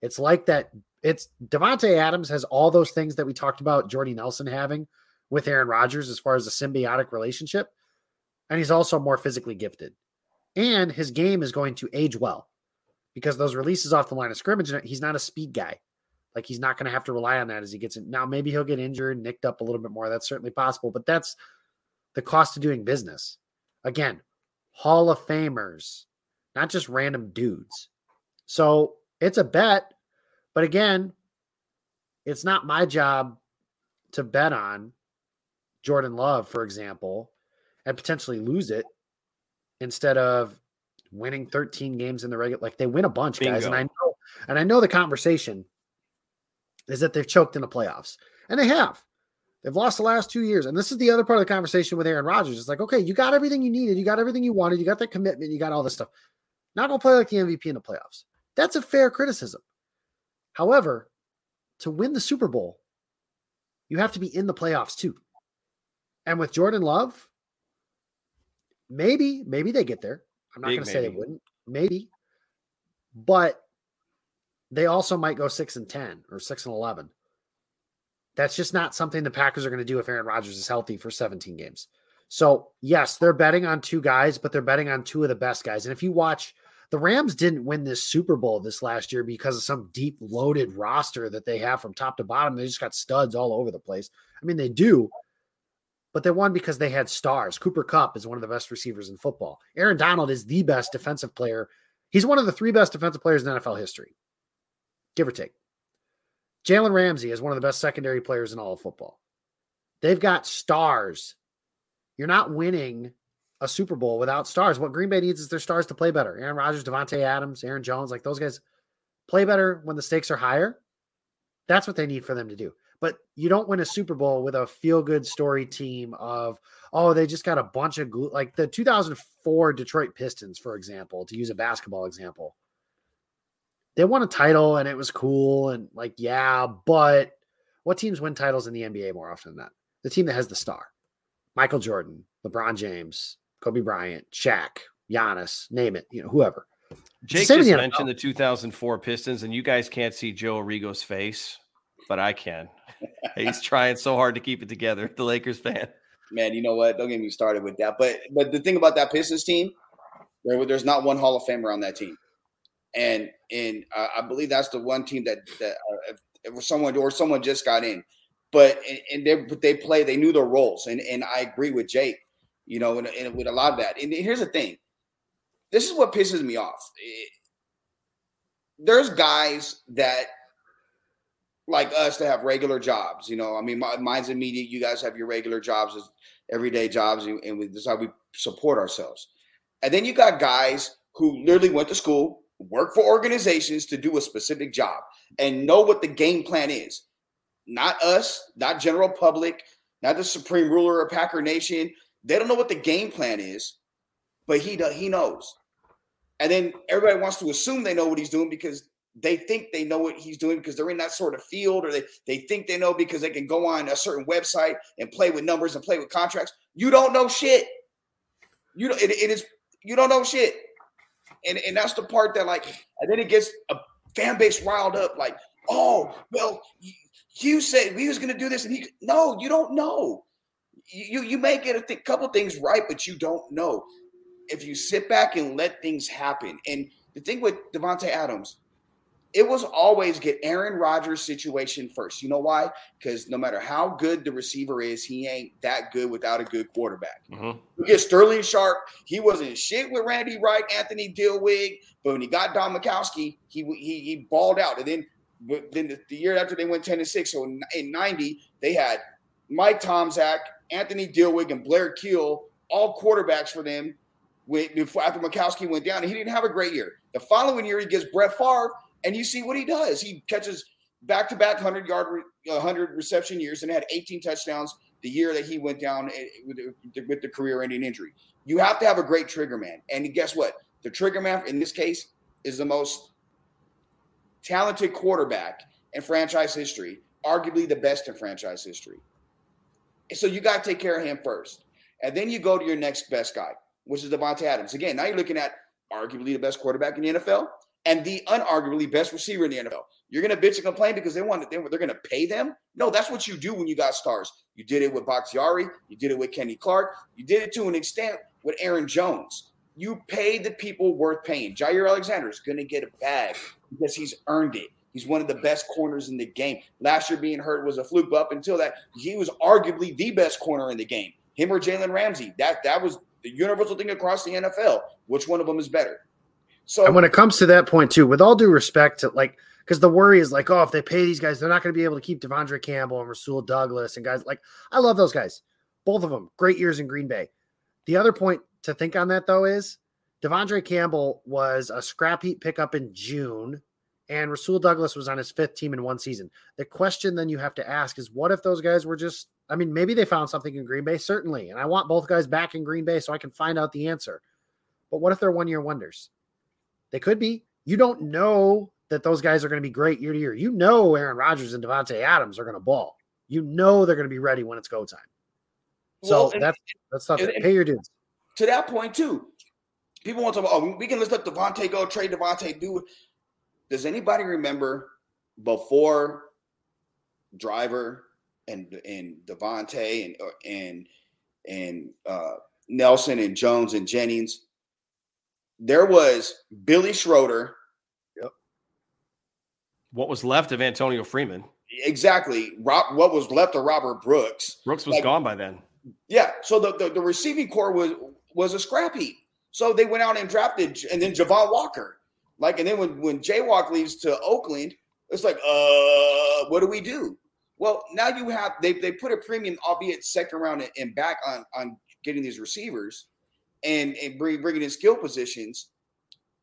It's like that. It's Davante Adams has all those things that we talked about Jordy Nelson having with Aaron Rodgers as far as a symbiotic relationship. And he's also more physically gifted. And his game is going to age well because those releases off the line of scrimmage, he's not a speed guy. Like he's not going to have to rely on that as he gets in. Now, maybe he'll get injured, nicked up a little bit more. That's certainly possible, but that's the cost of doing business. Again, Hall of Famers, not just random dudes. So it's a bet. But again, it's not my job to bet on Jordan Love, for example, and potentially lose it instead of winning 13 games in the regular. Like they win a bunch, Bingo. guys. And I know, and I know the conversation is that they've choked in the playoffs, and they have. They've lost the last two years. And this is the other part of the conversation with Aaron Rodgers. It's like, okay, you got everything you needed, you got everything you wanted, you got that commitment, you got all this stuff. Not gonna play like the MVP in the playoffs. That's a fair criticism. However, to win the Super Bowl, you have to be in the playoffs too. And with Jordan Love, maybe, maybe they get there. I'm not going to say they wouldn't. Maybe. But they also might go 6 and 10 or 6 and 11. That's just not something the Packers are going to do if Aaron Rodgers is healthy for 17 games. So, yes, they're betting on two guys, but they're betting on two of the best guys. And if you watch the Rams didn't win this Super Bowl this last year because of some deep loaded roster that they have from top to bottom. They just got studs all over the place. I mean, they do, but they won because they had stars. Cooper Kupp is one of the best receivers in football. Aaron Donald is the best defensive player. He's one of the three best defensive players in NFL history, give or take. Jalen Ramsey is one of the best secondary players in all of football. They've got stars. You're not winning a Super Bowl without stars. What Green Bay needs is their stars to play better. Aaron Rodgers, Davante Adams, Aaron Jones, like those guys play better when the stakes are higher. That's what they need for them to do. But you don't win a Super Bowl with a feel good story team of, oh, they just got a bunch of glue. Like the 2004 Detroit Pistons, for example, to use a basketball example. They won a title and it was cool. And like, yeah, but what teams win titles in the NBA more often than that? The team that has the star Michael Jordan, LeBron James, Kobe Bryant, Shaq, Giannis, name it, you know, whoever. Jake just the mentioned the 2004 Pistons, and you guys can't see Joe Arrigo's face, but I can. He's trying so hard to keep it together. The Lakers fan. Man, you know what? Don't get me started with that. But but the thing about that Pistons team, there, there's not one Hall of Famer on that team, and and uh, I believe that's the one team that that uh, if, if someone or someone just got in, but and they but they play they knew their roles, and and I agree with Jake, you know, and, and with a lot of that. And here's the thing, this is what pisses me off. It, there's guys that like us to have regular jobs. You know, I mean, my, mine's immediate. You guys have your regular jobs, everyday jobs, and, and we, this is how we support ourselves. And then you got guys who literally went to school, work for organizations to do a specific job, and know what the game plan is. Not us, not general public, not the supreme ruler of Packer Nation. They don't know what the game plan is, but he does, he knows. And then everybody wants to assume they know what he's doing because they think they know what he's doing because they're in that sort of field, or they, they think they know because they can go on a certain website and play with numbers and play with contracts. You don't know shit. You it, it is you don't know shit. And and that's the part that like, and then it gets a fan base riled up, like, oh, well, you, said we was gonna do this, and he no, you don't know. You you may get a th- couple things right, but you don't know if you sit back and let things happen. And the thing with Davante Adams, it was always get Aaron Rodgers' situation first. You know why? Because no matter how good the receiver is, he ain't that good without a good quarterback. Mm-hmm. You get Sterling Sharpe, He wasn't shit with Randy Wright, Anthony Dilweg, but when he got Don Majkowski, he he, he balled out. And then then the, the year after they went ten and six, so in, in ninety they had Mike Tomczak, Anthony Dilweg, and Blair Kiel, all quarterbacks for them when, after Majkowski went down, and he didn't have a great year. The following year, he gets Brett Favre, and you see what he does. He catches back to back 100 yard, 100 reception years and had 18 touchdowns the year that he went down eh, with the, career ending injury. You have to have a great trigger man. And guess what? The trigger man in this case is the most talented quarterback in franchise history, arguably the best in franchise history. So you got to take care of him first. And then you go to your next best guy which is Davante Adams. Again, now you're looking at arguably the best quarterback in the NFL and the unarguably best receiver in the NFL. You're to bitch and complain because they want they, they're to pay them. No, that's what you do when you got stars. You did it with Bakhtiari. You did it with Kenny Clark. You did it to an extent with Aaron Jones. You pay the people worth paying. Jaire Alexander is to get a bag because he's earned it. He's one of the best corners in the game. Last year being hurt was a fluke, but up until that, he was arguably the best corner in the game. Him or Jalen Ramsey. That that was the universal thing across the NFL. Which one of them is better? So and when it comes to that point too, with all due respect to like because the worry is like, oh, if they pay these guys, they're not going to be able to keep De'Vondre Campbell and Rasul Douglas and guys like I love those guys, both of them, great years in Green Bay. The other point to think on that though is De'Vondre Campbell was a scrap heap pickup in June, and Rasul Douglas was on his fifth team in one season. The question then you have to ask is, what if those guys were just I mean, maybe they found something in Green Bay, certainly. And I want both guys back in Green Bay so I can find out the answer. But what if they're one year wonders? They could be. You don't know that those guys are going to be great year to year. You know Aaron Rodgers and Davante Adams are going to ball. You know they're going to be ready when it's go time. So well, that's that's not and, pay your dues. To that point too, people want to. Oh, we can just let Davante go, trade Davante. Do. Does anybody remember before Driver and and Davante and uh, and and uh, Nelson and Jones and Jennings. There was Billy Schroeder. Yep. What was left of Antonio Freeman? Exactly. Rob, what was left of Robert Brooks? Brooks was like, gone by then. Yeah. So the, the, the receiving core was was a scrap heap. So they went out and drafted, and then Javon Walker. Like, and then when when Jaywalk leaves to Oakland, it's like, uh, what do we do? Well, now you have they they put a premium, albeit second round and back on on getting these receivers, and and bring, bringing in skill positions,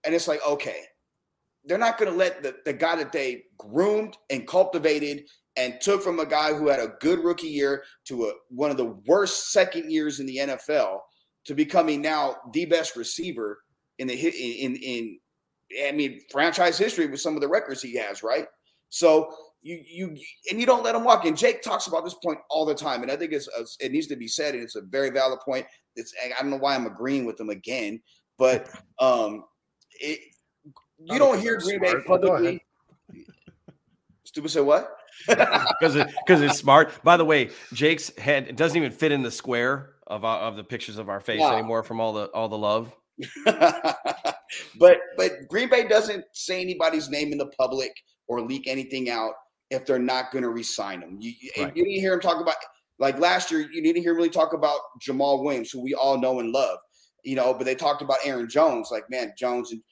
and it's like okay, they're not going to let the the guy that they groomed and cultivated and took from a guy who had a good rookie year to a, one of the worst second years in the NFL to becoming now the best receiver in the in in I mean franchise history with some of the records he has, right? So you you and you don't let them walk. And Jake talks about this point all the time, and I think it's it needs to be said, and it's a very valid point. It's I don't know why I'm agreeing with him again, but *laughs* um, it you don't hear Green Bay publicly. Stupid said what? *laughs* Because it, because it's smart. By the way, Jake's head it doesn't even fit in the square of our, of the pictures of our face anymore from all the all the love. *laughs* but but Green Bay doesn't say anybody's name in the public or leak anything out if they're not going to resign him. You, right. you didn't hear him talk about like last year. You didn't hear him really talk about Jamaal Williams, who we all know and love. You know, but they talked about Aaron Jones. Like man, Jones, and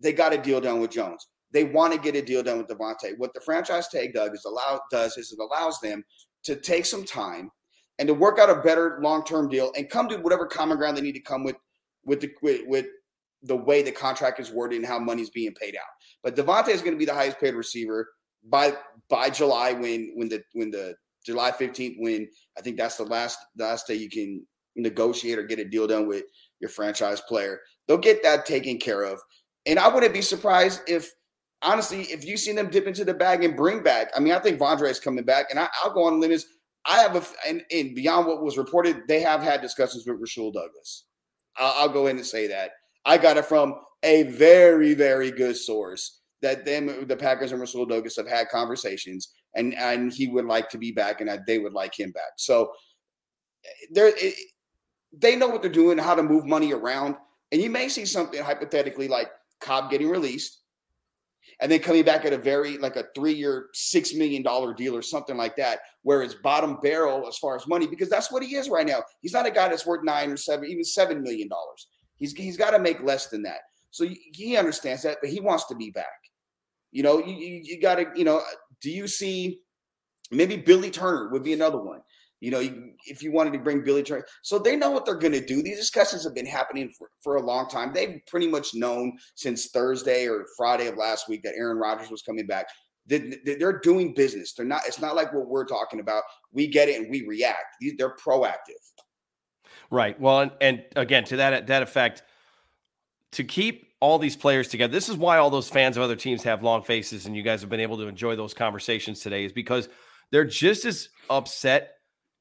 they got a deal done with Jones. They want to get a deal done with Davante. What the franchise tag Doug is allow does is it allows them to take some time and to work out a better long term deal and come to whatever common ground they need to come with with the with, with the way the contract is worded and how money's being paid out. But Davante is going to be the highest paid receiver by by July when when the when the July 15th when I think that's the last last day you can negotiate or get a deal done with your franchise player. They'll get that taken care of. And I wouldn't be surprised if honestly, if you see them dip into the bag and bring back, I mean, I think Vondre is coming back, and I, will go on limits. I have a, and, and, beyond what was reported, they have had discussions with Rasul Douglas. I'll, I'll go in and say that. I got it from a very, very good source that them, the Packers and Rasul Douglas have had conversations, and and he would like to be back, and that they would like him back. So there, they know what they're doing, how to move money around, and you may see something hypothetically like Cobb getting released, and then coming back at a very like a three-year, six million dollar deal or something like that, where it's bottom barrel as far as money, because that's what he is right now. He's not a guy that's worth nine or seven, even seven million dollars. He's he's got to make less than that. So he understands that, but he wants to be back. You know, you, you, you got to, you know, do you see maybe Billy Turner would be another one? You know, if you wanted to bring Billy Turner, so they know what they're going to do. These discussions have been happening for, for a long time. They've pretty much known since Thursday or Friday of last week that Aaron Rodgers was coming back. They're doing business. They're not. It's not like what we're talking about. We get it and we react. They're proactive. Right. Well, and, and again, to that that effect, to keep all these players together. This is why all those fans of other teams have long faces, and you guys have been able to enjoy those conversations today. Is because they're just as upset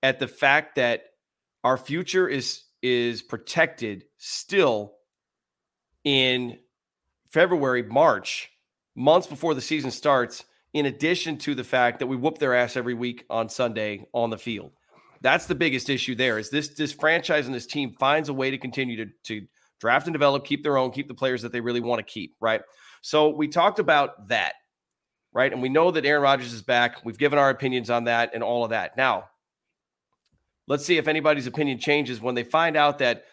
at the fact that our future is is protected still in February, March, months before the season starts, in addition to the fact that we whoop their ass every week on Sunday on the field. That's the biggest issue there is this this franchise and this team finds a way to continue to, to draft and develop, keep their own, keep the players that they really want to keep, right? So we talked about that, right? And we know that Aaron Rodgers is back. We've given our opinions on that and all of that. Now, Let's see if anybody's opinion changes when they find out that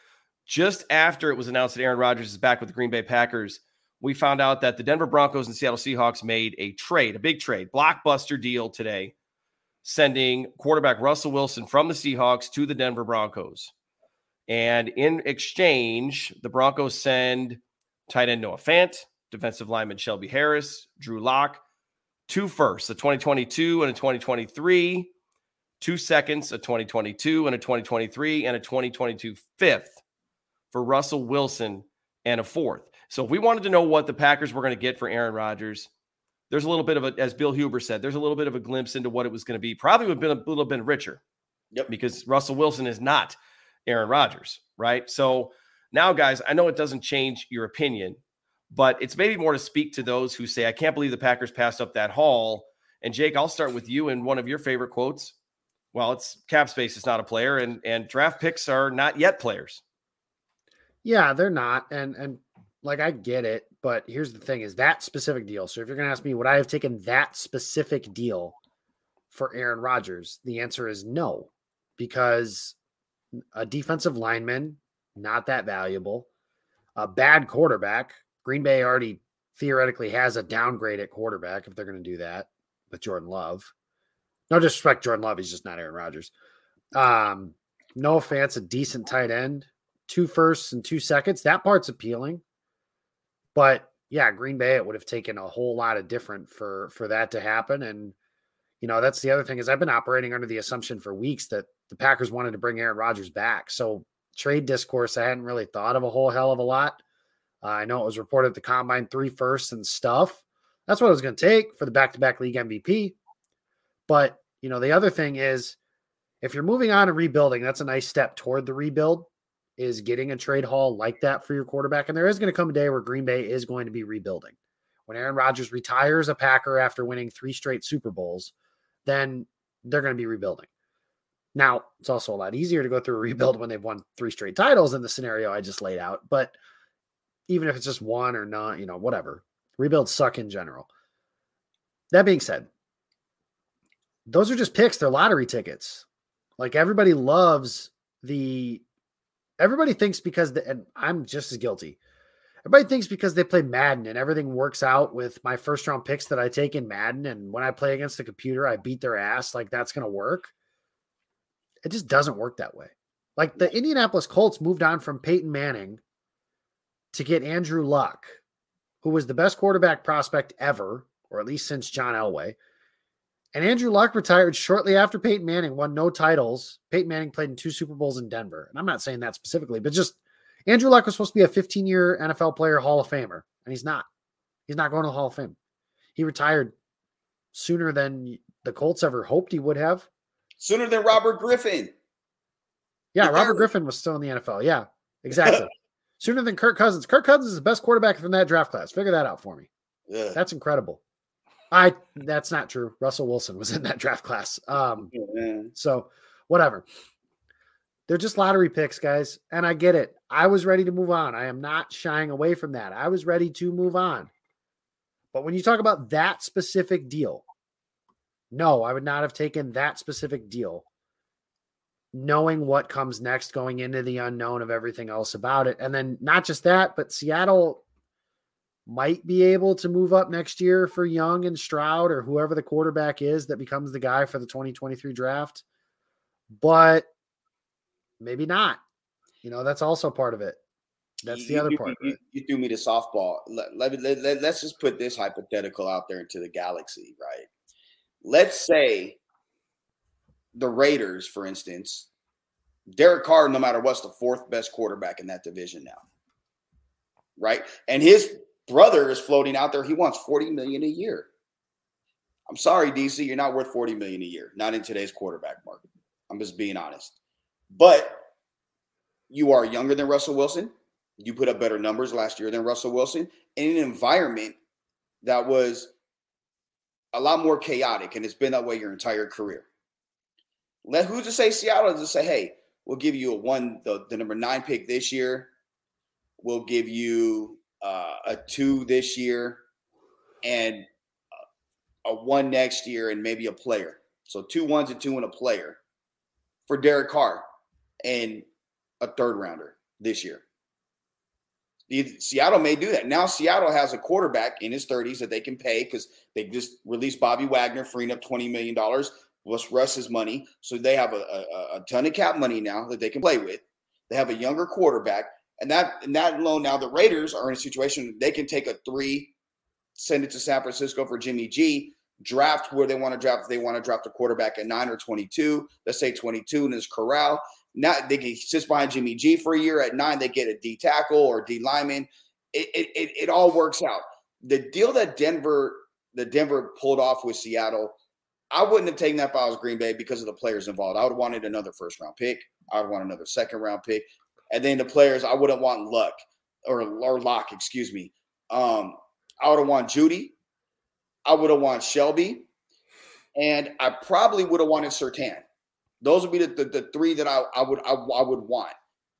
just after it was announced that Aaron Rodgers is back with the Green Bay Packers, we found out that the Denver Broncos and Seattle Seahawks made a trade, a big trade, blockbuster deal today, sending quarterback Russell Wilson from the Seahawks to the Denver Broncos. And in exchange, the Broncos send tight end Noah Fant, defensive lineman Shelby Harris, Drew Lock, two firsts, a 2022 and a 2023, two seconds, a 2022 and a 2023, and a 2022 fifth for Russell Wilson and a fourth. So if we wanted to know what the Packers were going to get for Aaron Rodgers, there's a little bit of a, as Bill Huber said, there's a little bit of a glimpse into what it was going to be. Probably would have been a little bit richer. Yep. Because Russell Wilson is not Aaron Rodgers, right? So now, guys, I know it doesn't change your opinion, but it's maybe more to speak to those who say, I can't believe the Packers passed up that haul. And Jake, I'll start with you and one of your favorite quotes well, it's cap space is not a player, and and draft picks are not yet players. Yeah, they're not, and and like I get it, but here's the thing: is that specific deal. So if you're to ask me, would I have taken that specific deal for Aaron Rodgers? The answer is no, because a defensive lineman, not that valuable, a bad quarterback. Green Bay already theoretically has a downgrade at quarterback if they're going to do that with Jordan Love. No disrespect, Jordan Love. He's just not Aaron Rodgers. Um, no offense, a decent tight end, two firsts and two seconds. That part's appealing. But yeah, Green Bay, it would have taken a whole lot of different for for that to happen. And you know, that's the other thing is I've been operating under the assumption for weeks that the Packers wanted to bring Aaron Rodgers back. So trade discourse, I hadn't really thought of a whole hell of a lot. Uh, I know it was reported the combine three firsts and stuff. That's what it was going to take for the back to back league MVP. But, you know, the other thing is if you're moving on and rebuilding, that's a nice step toward the rebuild is getting a trade haul like that for your quarterback. And there is going to come a day where Green Bay is going to be rebuilding. When Aaron Rodgers retires a Packer after winning three straight Super Bowls, then they're going to be rebuilding. Now, it's also a lot easier to go through a rebuild when they've won three straight titles in the scenario I just laid out. But even if it's just one or not, you know, whatever, rebuilds suck in general. That being said, those are just picks. They're lottery tickets. Like everybody loves the, everybody thinks because, the, and I'm just as guilty. Everybody thinks because they play Madden and everything works out with my first round picks that I take in Madden. And when I play against the computer, I beat their ass. Like that's going to work. It just doesn't work that way. Like the Indianapolis Colts moved on from Peyton Manning to get Andrew Luck, who was the best quarterback prospect ever, or at least since John Elway. And Andrew Luck retired shortly after Peyton Manning won no titles. Peyton Manning played in two Super Bowls in Denver. And I'm not saying that specifically, but just Andrew Luck was supposed to be a 15 year NFL player, Hall of Famer, and he's not. He's not going to the Hall of Fame. He retired sooner than the Colts ever hoped he would have. Sooner than Robert Griffin. Yeah, Robert Griffin was still in the NFL. Yeah, exactly. *laughs* sooner than Kirk Cousins. Kirk Cousins is the best quarterback from that draft class. Figure that out for me. Yeah. That's incredible. I that's not true. Russell Wilson was in that draft class. Um, yeah. so whatever. They're just lottery picks, guys. And I get it. I was ready to move on. I am not shying away from that. I was ready to move on. But when you talk about that specific deal, no, I would not have taken that specific deal, knowing what comes next, going into the unknown of everything else about it. And then not just that, but Seattle might be able to move up next year for Young and Stroud or whoever the quarterback is that becomes the guy for the 2023 draft. But maybe not. You know, that's also part of it. That's you, the other you, part. You, you, threw me to softball. Let, let, let, let, let's just put this hypothetical out there into the galaxy, right? Let's say the Raiders, for instance, Derek Carr, no matter what's the fourth best quarterback in that division now, right? And his brother is floating out there. He wants 40 million a year. I'm sorry, DC, you're not worth 40 million a year, not in today's quarterback market. I'm just being honest. But you are younger than Russell Wilson. You put up better numbers last year than Russell Wilson in an environment that was a lot more chaotic, and it's been that way your entire career. Let who's to say Seattle to say, hey, we'll give you a one, the, the number nine pick this year. We'll give you uh, a two this year and a one next year and maybe a player. So two ones and two and a player for Derek Carr and a third rounder this year. Seattle may do that. Now Seattle has a quarterback in his 30s that they can pay because they just released Bobby Wagner, freeing up $20 million plus Russ's money. So they have a, a, a, ton of cap money now that they can play with. They have a younger quarterback. And that and that alone, now the Raiders are in a situation they can take a three, send it to San Francisco for Jimmy G, draft where they want to draft. If they want to draft a quarterback at nine or 22, let's say 22 in his corral. Now they can sit behind Jimmy G for a year. At nine, they get a D tackle or D lineman. It, it, it, it all works out. The deal that Denver, the Denver pulled off with Seattle, I wouldn't have taken that if I was Green Bay because of the players involved. I would have wanted another first round pick. I would want another second round pick. And then the players, I wouldn't want Luck or, or Lock, excuse me. Um, I would have want Jeudy. I would have want Shelby. And I probably would have wanted Surtain. Those would be the, the, the three that I, I would I, I, would want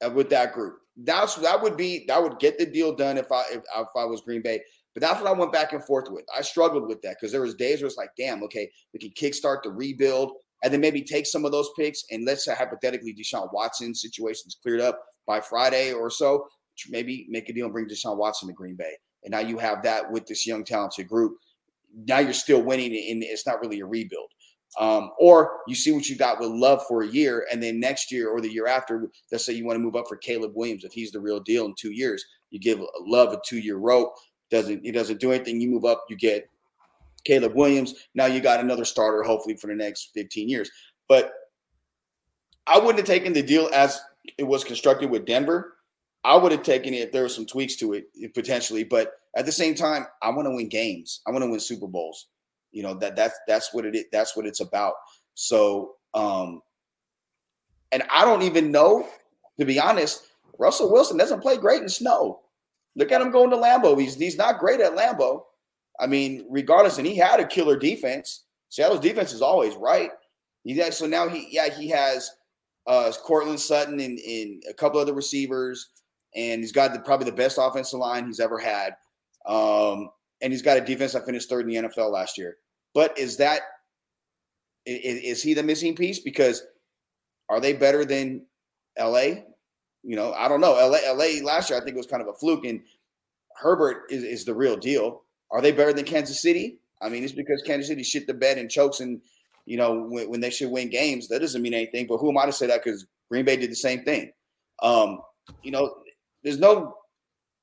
uh, with that group. That's that would be that would get the deal done if I if, if I was Green Bay. But that's what I went back and forth with. I struggled with that because there was days where it's like, damn, okay, we can kickstart the rebuild and then maybe take some of those picks and let's say hypothetically Deshaun Watson situation's cleared up by Friday or so, maybe make a deal and bring Deshaun Watson to Green Bay. And now you have that with this young talented group. Now you're still winning, and it's not really a rebuild. Um, or you see what you got with Love for a year, and then next year or the year after, let's say you want to move up for Caleb Williams if he's the real deal in two years. You give Love a two-year rope. Doesn't he doesn't do anything? You move up, you get Caleb Williams. Now you got another starter, hopefully for the next 15 years. But I wouldn't have taken the deal as it was constructed with Denver. I would have taken it if there were some tweaks to it potentially. But at the same time, I want to win games. I want to win Super Bowls. You know that that's that's what it is. That's what it's about. So, um, and I don't even know, to be honest. Russell Wilson doesn't play great in snow. Look at him going to Lambeau. He's he's not great at Lambeau. I mean, regardless, and he had a killer defense. Seattle's defense is always right. He so now he yeah he has uh Courtland Sutton and, and a couple other receivers, and he's got the, probably the best offensive line he's ever had. Um, and he's got a defense that finished third in the NFL last year. But is that is, is he the missing piece? Because are they better than LA? You know, I don't know. LA, LA last year I think it was kind of a fluke, and Herbert is, is the real deal. Are they better than Kansas City? I mean, it's because Kansas City shit the bed and chokes, and you know when, when they should win games. That doesn't mean anything. But who am I to say that? Because Green Bay did the same thing. Um, you know, there's no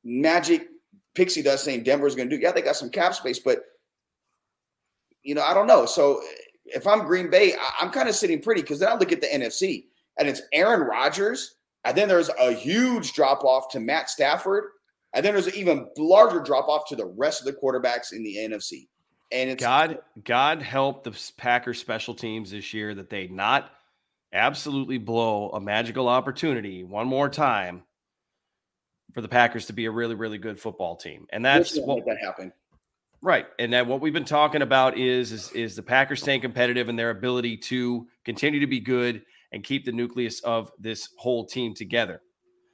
magic pixie dust saying Denver's going to do. Yeah, they got some cap space, but you know, I don't know. So if I'm Green Bay, I, am kind of sitting pretty because then I look at the NFC and it's Aaron Rodgers, and then there's a huge drop off to Matt Stafford, and then there's an even larger drop off to the rest of the quarterbacks in the NFC. And it's God, God help the Packers special teams this year that they not absolutely blow a magical opportunity one more time for the Packers to be a really, really good football team. And that's what that happened. Right. And that what we've been talking about is, is is the Packers staying competitive and their ability to continue to be good and keep the nucleus of this whole team together.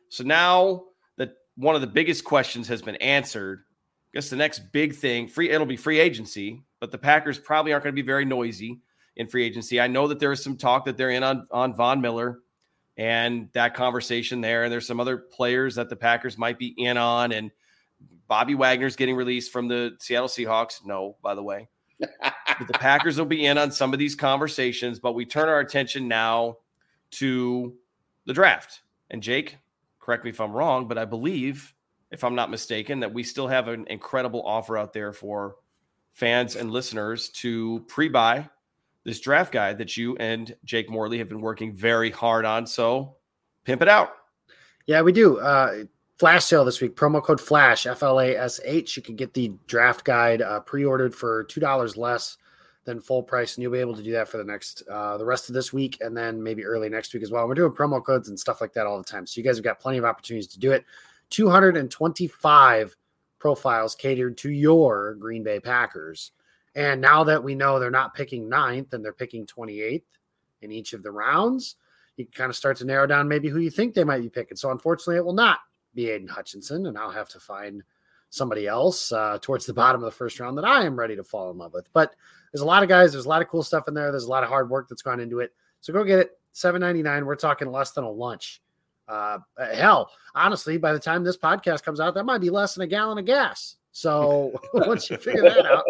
So now that one of the biggest questions has been answered, I guess the next big thing, free it'll be free agency, but the Packers probably aren't going to be very noisy in free agency. I know that there is some talk that they're in on on Von Miller and that conversation there and there's some other players that the Packers might be in on and Bobby Wagner's getting released from the Seattle Seahawks. No, by the way. but *laughs* the Packers will be in on some of these conversations, but we turn our attention now to the draft. And Jake, correct me if I'm wrong, but I believe, if I'm not mistaken, that we still have an incredible offer out there for fans and listeners to pre buy this draft guide that you and Jake Morley have been working very hard on. So pimp it out. Yeah, we do. Uh, flash sale this week. Promo code Flash F L A S H. You can get the draft guide uh, pre-ordered for two dollars less than full price, and you'll be able to do that for the next uh, the rest of this week, and then maybe early next week as well. We're doing promo codes and stuff like that all the time, so you guys have got plenty of opportunities to do it. Two hundred and twenty-five profiles catered to your Green Bay Packers. And now that we know they're not picking ninth and they're picking 28th in each of the rounds, you can kind of start to narrow down maybe who you think they might be picking. So unfortunately, it will not be Aidan Hutchinson, and I'll have to find somebody else uh, towards the bottom of the first round that I am ready to fall in love with. But there's a lot of guys, there's a lot of cool stuff in there. There's a lot of hard work that's gone into it. So go get it. Seven ninety nine. We're talking less than a lunch. Uh, hell, honestly, by the time this podcast comes out, that might be less than a gallon of gas. So *laughs* once you figure that out,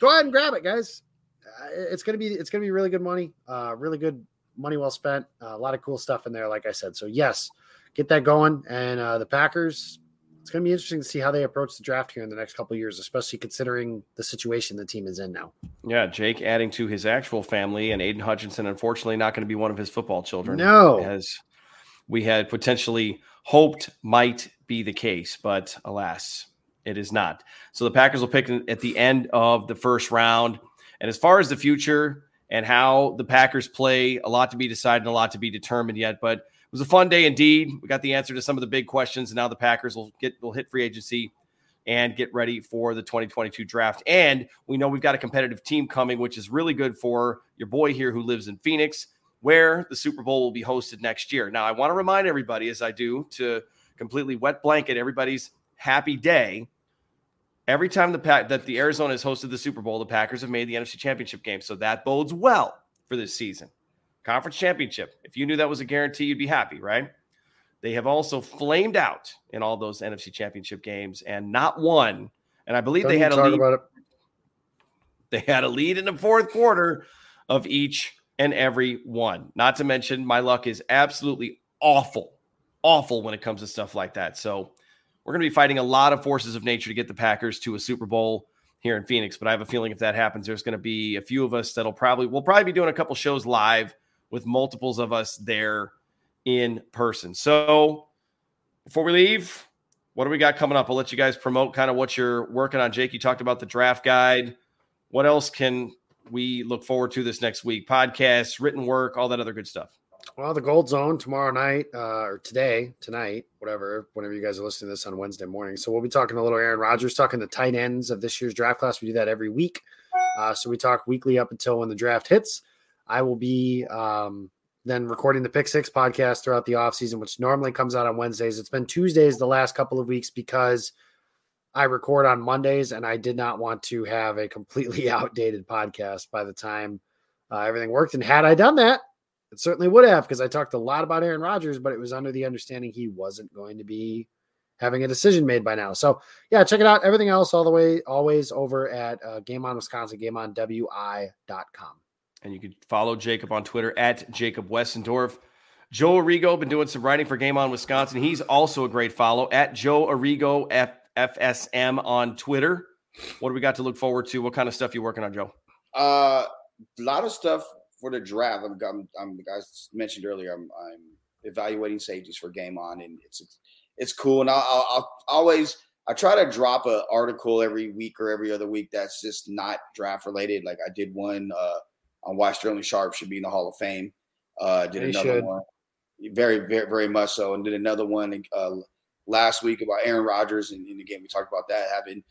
go ahead and grab it, guys. Uh, it's gonna be it's gonna be really good money. Uh, really good money well spent. Uh, a lot of cool stuff in there, like I said. So yes, get that going. And uh, the Packers, it's going to be interesting to see how they approach the draft here in the next couple years, especially considering the situation the team is in now. Yeah, Jake adding to his actual family, and Aidan Hutchinson, unfortunately, not going to be one of his football children. No, as we had potentially hoped might be the case, but alas, it is not. So the Packers will pick at the end of the first round. And as far as the future and how the Packers play, a lot to be decided, a lot to be determined yet. But was a fun day indeed. We got the answer to some of the big questions, and now the Packers will get will hit free agency and get ready for the 2022 draft. And we know we've got a competitive team coming, which is really good for your boy here who lives in Phoenix, where the Super Bowl will be hosted next year. Now, I want to remind everybody, as I do, to completely wet blanket everybody's happy day. every time the pack that the Arizona has hosted the Super Bowl, the Packers have made the NFC Championship game. So that bodes well for this season. Conference championship. If you knew that was a guarantee, you'd be happy, right? They have also flamed out in all those NFC championship games and not won. And I believe Don't they had a lead. *laughs* They had a lead in the fourth quarter of each and every one. Not to mention, my luck is absolutely awful, awful when it comes to stuff like that. So we're going to be fighting a lot of forces of nature to get the Packers to a Super Bowl here in Phoenix. But I have a feeling if that happens, there's going to be a few of us that'll probably we'll probably be doing a couple shows live with multiples of us there in person. So before we leave, what do we got coming up? I'll let you guys promote kind of what you're working on. Jake, you talked about the draft guide. What else can we look forward to this next week? Podcasts, written work, all that other good stuff. Well, the Gold Zone tomorrow night, uh, or today, tonight, whatever, whenever you guys are listening to this on Wednesday morning. So we'll be talking a little Aaron Rodgers, talking the tight ends of this year's draft class. We do that every week. Uh, so we talk weekly up until when the draft hits. I will be um, then recording the Pick Six podcast throughout the offseason, which normally comes out on Wednesdays. It's been Tuesdays the last couple of weeks because I record on Mondays and I did not want to have a completely *laughs* outdated podcast by the time uh, everything worked. And had I done that, it certainly would have because I talked a lot about Aaron Rodgers, but it was under the understanding he wasn't going to be having a decision made by now. So yeah, check it out. Everything else all the way always over at uh, Game On Wisconsin, GameOnWI.com. And you can follow Jacob on Twitter at Jacob Westendorf. Joe Arrigo been doing some writing for Game On Wisconsin. He's also a great follow at Joe Arrigo F- FSM on Twitter. What do we got to look forward to? What kind of stuff you working on, Joe? Uh, a lot of stuff for the draft. I'm, I'm, I'm guys mentioned earlier. I'm, I'm evaluating safeties for Game On, and it's it's cool. And I'll, I'll, I'll always I try to drop an article every week or every other week that's just not draft related. Like I did one uh, on why Sterling Sharpe should be in the Hall of Fame. Uh, did He another should. one, very, very, very much so, and did another one uh, last week about Aaron Rodgers. And, and again, we talked about that having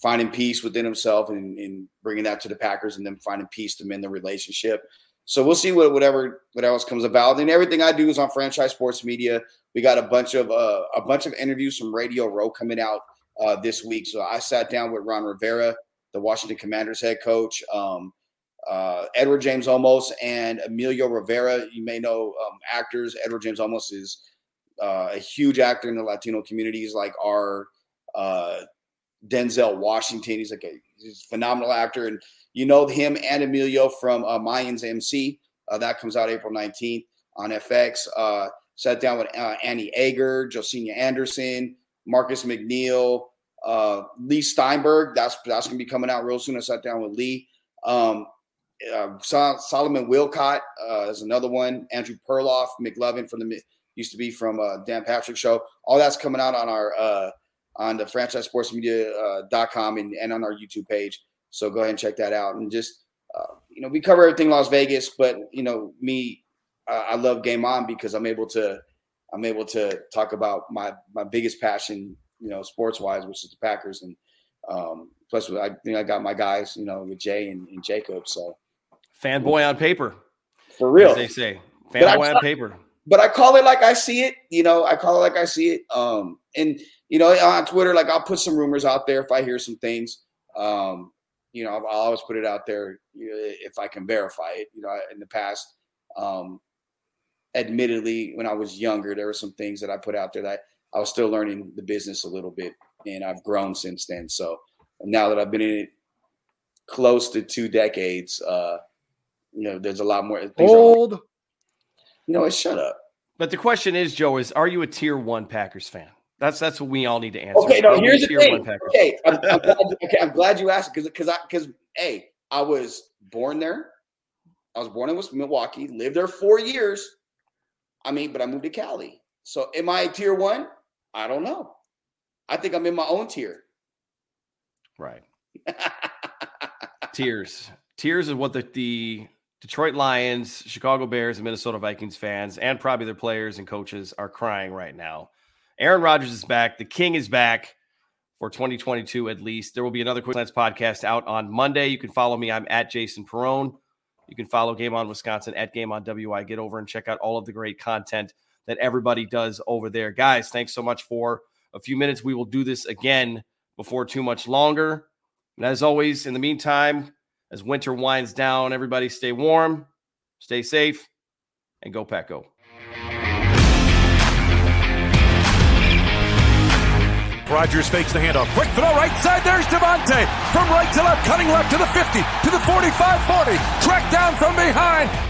finding peace within himself and, and bringing that to the Packers, and then finding peace to mend the relationship. So we'll see what whatever what else comes about. And everything I do is on Franchise Sports Media. We got a bunch of uh, a bunch of interviews from Radio Row coming out uh, this week. So I sat down with Ron Rivera, the Washington Commanders head coach, um, uh, Edward James Olmos, and Emilio Rivera. You may know um, actors. Edward James Olmos is uh, a huge actor in the Latino communities, like our uh, Denzel Washington. He's like a, he's a phenomenal actor, and you know him and Emilio from uh, Mayans MC. Uh, that comes out April 19th on FX. Uh, sat down with Annie Ager, Josina Anderson, Marcus McNeil, Leigh Steinberg. That's that's gonna be coming out real soon. I sat down with Lee. Um, uh, Sol- Solomon Wilcott uh, is another one. Andrew Perloff, McLovin from the used to be from uh, Dan Patrick show. All that's coming out on our uh, on the franchise sports media uh, and, and on our YouTube page. So go ahead and check that out. And just uh, you know, we cover everything Las Vegas, but you know, me, I love Game On because I'm able to I'm able to talk about my my biggest passion, you know, sports wise, which is the Packers. And um, plus, I think I got my guys, you know, with Jay and, and Jacob. So Fanboy on paper, for real, as they say. Fanboy on paper. but I call it like I see it. You know, I call it like I see it. Um, and you know, on Twitter, like I'll put some rumors out there if I hear some things. Um, you know, I'll, I'll always put it out there if I can verify it. You know, in the past, um, admittedly, when I was younger, there were some things that I put out there that I was still learning the business a little bit, and I've grown since then. So now that I've been in it close to two decades, uh, you know, there's a lot more things. Are, Old. you know, what, shut up. But the question is, Joe, is are you a tier one Packers fan? That's that's what we all need to answer. Okay, no, Are here's the thing. Okay, I'm, I'm glad, okay, I'm glad you asked because because I because hey, I was born there. I was born in Milwaukee, lived there four years. I mean, but I moved to Cali. So am I a tier one? I don't know. I think I'm in my own tier. Right. *laughs* Tears. Tears is what the, the Detroit Lions, Chicago Bears, and Minnesota Vikings fans, and probably their players and coaches are crying right now. Aaron Rodgers is back. The King is back for 2022 at least. There will be another Quick Slants podcast out on Monday. You can follow me. I'm at Jason Perone. You can follow Game On Wisconsin at Game On WI. Get over and check out all of the great content that everybody does over there. Guys, thanks so much for a few minutes. We will do this again before too much longer. And as always, in the meantime, as winter winds down, everybody stay warm, stay safe, and go Pack Go. Rodgers fakes the handoff. Quick throw right side. There's Davante. From right to left, cutting left to the 50, to the 45 40. Track down from behind.